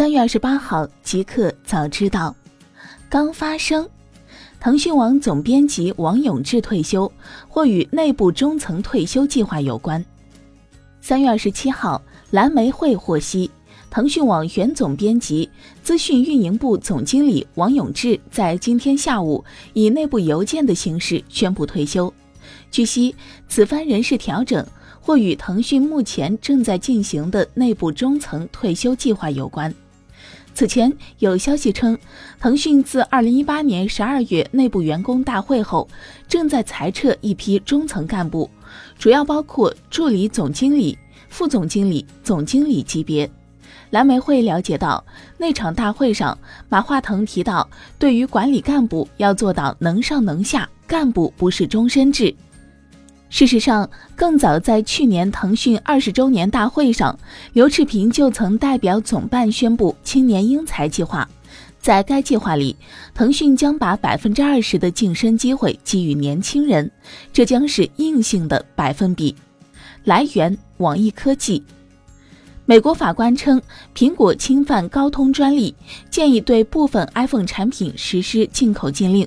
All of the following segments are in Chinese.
三月二十八号，即刻早知道，刚发生，腾讯网总编辑王永志退休，或与内部中层退休计划有关。三月二十七号，蓝莓会获悉，腾讯网原总编辑、资讯运营部总经理王永志在今天下午以内部邮件的形式宣布退休。据悉，此番人事调整。或与腾讯目前正在进行的内部中层退休计划有关。此前有消息称，腾讯自2018年12月内部员工大会后，正在裁撤一批中层干部，主要包括助理总经理、副总经理、总经理级别。蓝莓会了解到，那场大会上，马化腾提到，对于管理干部要做到能上能下，干部不是终身制。事实上，更早在去年腾讯二十周年大会上，刘炽平就曾代表总办宣布青年英才计划。在该计划里，腾讯将把百分之二十的晋升机会给予年轻人，这将是硬性的百分比。来源：网易科技。美国法官称，苹果侵犯高通专利，建议对部分 iPhone 产品实施进口禁令。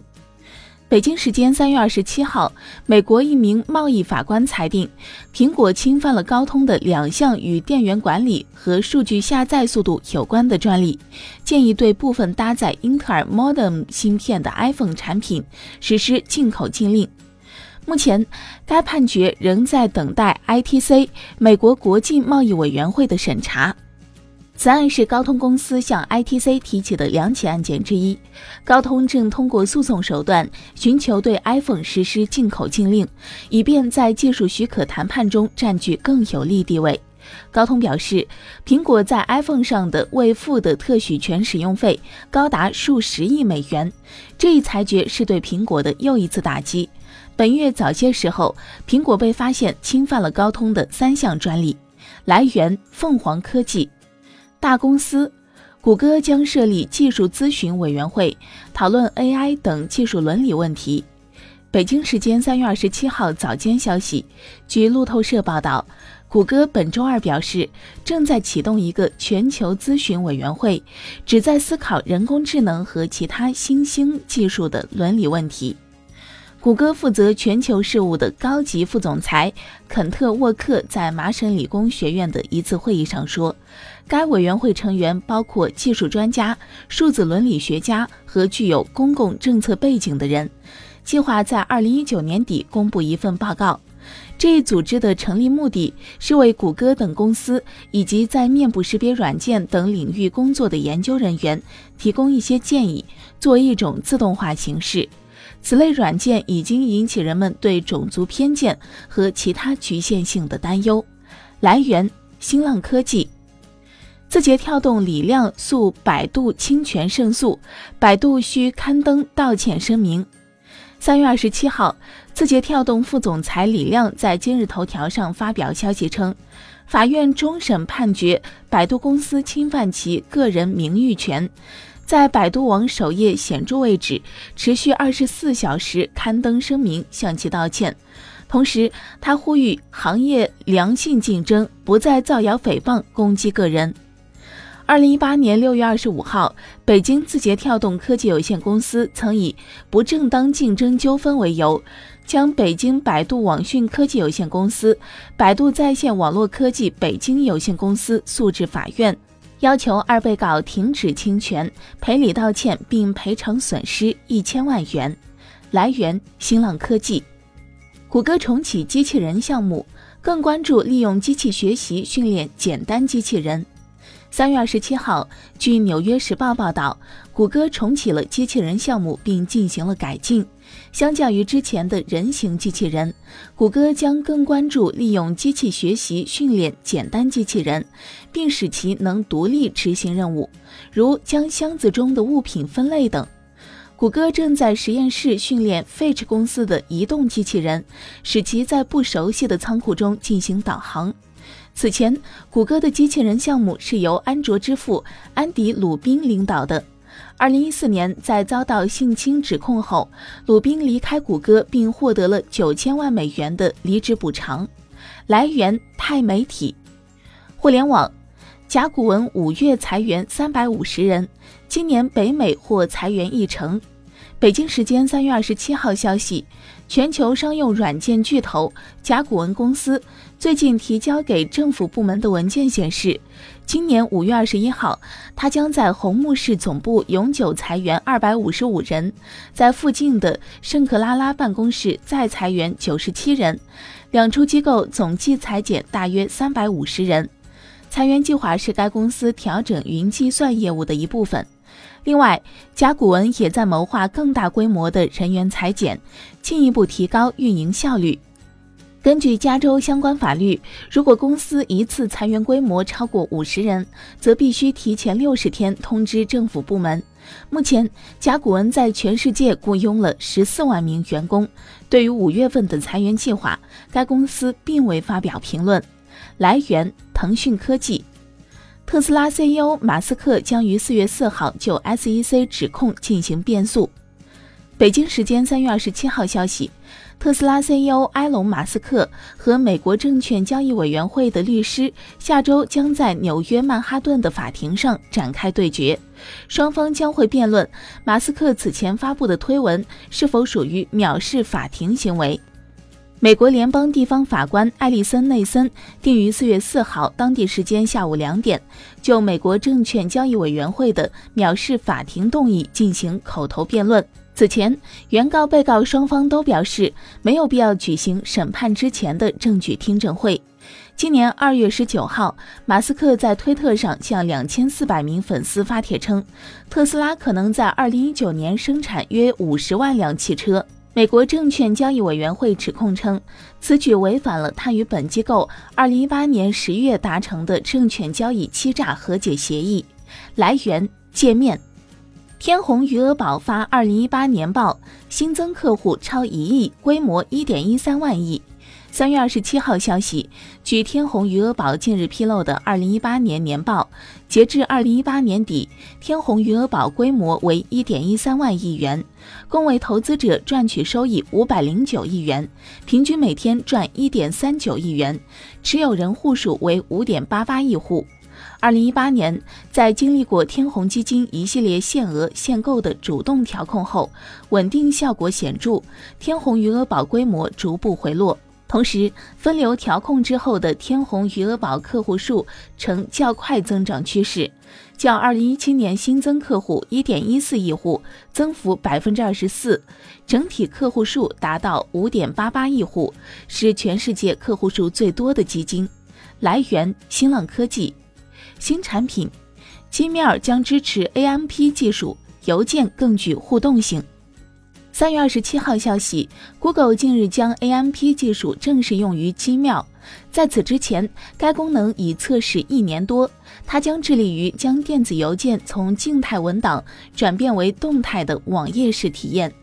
北京时间三月二十七号，美国一名贸易法官裁定，苹果侵犯了高通的两项与电源管理和数据下载速度有关的专利，建议对部分搭载英特尔 Modem 芯片的 iPhone 产品实施进口禁令。目前，该判决仍在等待 ITC 美国国际贸易委员会的审查。此案是高通公司向 ITC 提起的两起案件之一。高通正通过诉讼手段寻求对 iPhone 实施进口禁令，以便在技术许可谈判中占据更有利地位。高通表示，苹果在 iPhone 上的未付的特许权使用费高达数十亿美元。这一裁决是对苹果的又一次打击。本月早些时候，苹果被发现侵犯了高通的三项专利。来源：凤凰科技。大公司，谷歌将设立技术咨询委员会，讨论 AI 等技术伦理问题。北京时间三月二十七号早间消息，据路透社报道，谷歌本周二表示，正在启动一个全球咨询委员会，旨在思考人工智能和其他新兴技术的伦理问题。谷歌负责全球事务的高级副总裁肯特沃克在麻省理工学院的一次会议上说，该委员会成员包括技术专家、数字伦理学家和具有公共政策背景的人，计划在二零一九年底公布一份报告。这一组织的成立目的是为谷歌等公司以及在面部识别软件等领域工作的研究人员提供一些建议，作为一种自动化形式。此类软件已经引起人们对种族偏见和其他局限性的担忧。来源：新浪科技。字节跳动李亮诉百度侵权胜诉，百度需刊登道歉声明。三月二十七号，字节跳动副总裁李亮在今日头条上发表消息称，法院终审判决百度公司侵犯其个人名誉权。在百度网首页显著位置，持续二十四小时刊登声明向其道歉。同时，他呼吁行业良性竞争，不再造谣诽谤、攻击个人。二零一八年六月二十五号，北京字节跳动科技有限公司曾以不正当竞争纠纷为由，将北京百度网讯科技有限公司、百度在线网络科技北京有限公司诉至法院。要求二被告停止侵权、赔礼道歉，并赔偿损失一千万元。来源：新浪科技。谷歌重启机器人项目，更关注利用机器学习训练简单机器人。三月二十七号，据《纽约时报》报道，谷歌重启了机器人项目，并进行了改进。相较于之前的人形机器人，谷歌将更关注利用机器学习训练简单机器人，并使其能独立执行任务，如将箱子中的物品分类等。谷歌正在实验室训练 Fetch 公司的移动机器人，使其在不熟悉的仓库中进行导航。此前，谷歌的机器人项目是由安卓之父安迪·鲁宾领导的。二零一四年，在遭到性侵指控后，鲁宾离开谷歌，并获得了九千万美元的离职补偿。来源：钛媒体。互联网。甲骨文五月裁员三百五十人，今年北美或裁员一成。北京时间三月二十七号消息，全球商用软件巨头甲骨文公司最近提交给政府部门的文件显示，今年五月二十一号，他将在红木市总部永久裁员二百五十五人，在附近的圣克拉拉办公室再裁员九十七人，两处机构总计裁减大约三百五十人。裁员计划是该公司调整云计算业务的一部分。另外，甲骨文也在谋划更大规模的人员裁减，进一步提高运营效率。根据加州相关法律，如果公司一次裁员规模超过五十人，则必须提前六十天通知政府部门。目前，甲骨文在全世界雇佣了十四万名员工。对于五月份的裁员计划，该公司并未发表评论。来源：腾讯科技。特斯拉 CEO 马斯克将于四月四号就 SEC 指控进行辩诉。北京时间三月二十七号消息，特斯拉 CEO 埃隆·马斯克和美国证券交易委员会的律师下周将在纽约曼哈顿的法庭上展开对决，双方将会辩论马斯克此前发布的推文是否属于藐视法庭行为。美国联邦地方法官艾利森·内森定于四月四号当地时间下午两点，就美国证券交易委员会的藐视法庭动议进行口头辩论。此前，原告、被告双方都表示没有必要举行审判之前的证据听证会。今年二月十九号，马斯克在推特上向两千四百名粉丝发帖称，特斯拉可能在二零一九年生产约五十万辆汽车。美国证券交易委员会指控称，此举违反了他与本机构2018年10月达成的证券交易欺诈和解协议。来源：界面。天弘余额宝发2018年报，新增客户超一亿，规模1.13万亿。三月二十七号消息，据天弘余额宝近日披露的二零一八年年报，截至二零一八年底，天弘余额宝规模为一点一三万亿元，共为投资者赚取收益五百零九亿元，平均每天赚一点三九亿元，持有人户数为五点八八亿户。二零一八年，在经历过天弘基金一系列限额限购的主动调控后，稳定效果显著，天弘余额宝规模逐步回落。同时，分流调控之后的天弘余额宝客户数呈较快增长趋势，较二零一七年新增客户一点一四亿户，增幅百分之二十四，整体客户数达到五点八八亿户，是全世界客户数最多的基金。来源：新浪科技。新产品，Gmail 将支持 AMP 技术，邮件更具互动性。三月二十七号消息，Google 近日将 AMP 技术正式用于 Gmail。在此之前，该功能已测试一年多。它将致力于将电子邮件从静态文档转变为动态的网页式体验。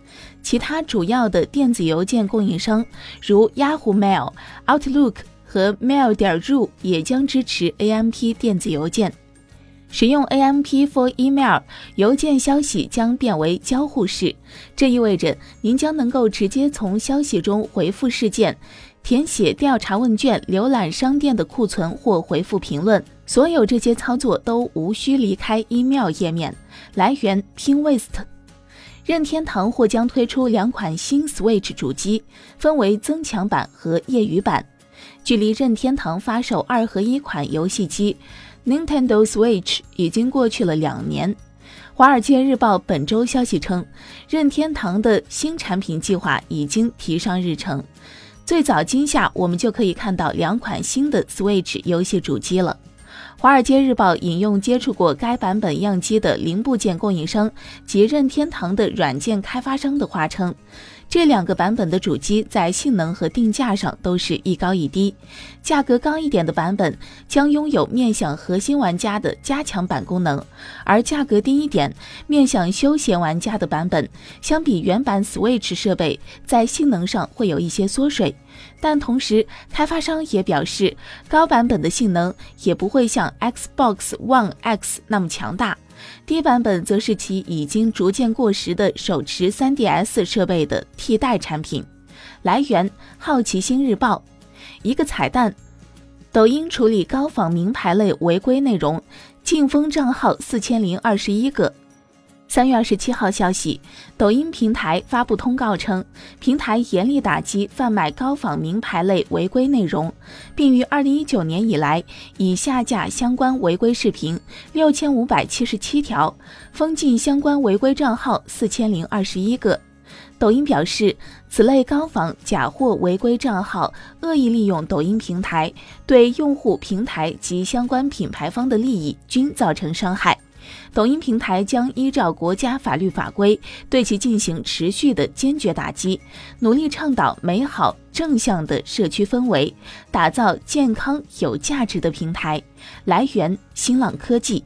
其他主要的电子邮件供应商，如 Yahoo Mail、Outlook 和 Mail 点 ru 也将支持 AMP 电子邮件。使用 AMP for Email，邮件消息将变为交互式，这意味着您将能够直接从消息中回复事件、填写调查问卷、浏览商店的库存或回复评论。所有这些操作都无需离开 Email 页面。来源：PingWest。任天堂或将推出两款新 Switch 主机，分为增强版和业余版。距离任天堂发售二合一款游戏机。Nintendo Switch 已经过去了两年。华尔街日报本周消息称，任天堂的新产品计划已经提上日程，最早今夏我们就可以看到两款新的 Switch 游戏主机了。华尔街日报引用接触过该版本样机的零部件供应商及任天堂的软件开发商的话称。这两个版本的主机在性能和定价上都是一高一低，价格高一点的版本将拥有面向核心玩家的加强版功能，而价格低一点、面向休闲玩家的版本，相比原版 Switch 设备在性能上会有一些缩水。但同时，开发商也表示，高版本的性能也不会像 Xbox One X 那么强大。低版本则是其已经逐渐过时的手持 3DS 设备的替代产品。来源：好奇心日报。一个彩蛋。抖音处理高仿名牌类违规内容，禁封账号四千零二十一个。三月二十七号消息，抖音平台发布通告称，平台严厉打击贩卖高仿名牌类违规内容，并于二零一九年以来已下架相关违规视频六千五百七十七条，封禁相关违规账号四千零二十一个。抖音表示，此类高仿假货违规账号恶意利用抖音平台，对用户、平台及相关品牌方的利益均造成伤害。抖音平台将依照国家法律法规对其进行持续的坚决打击，努力倡导美好正向的社区氛围，打造健康有价值的平台。来源：新浪科技。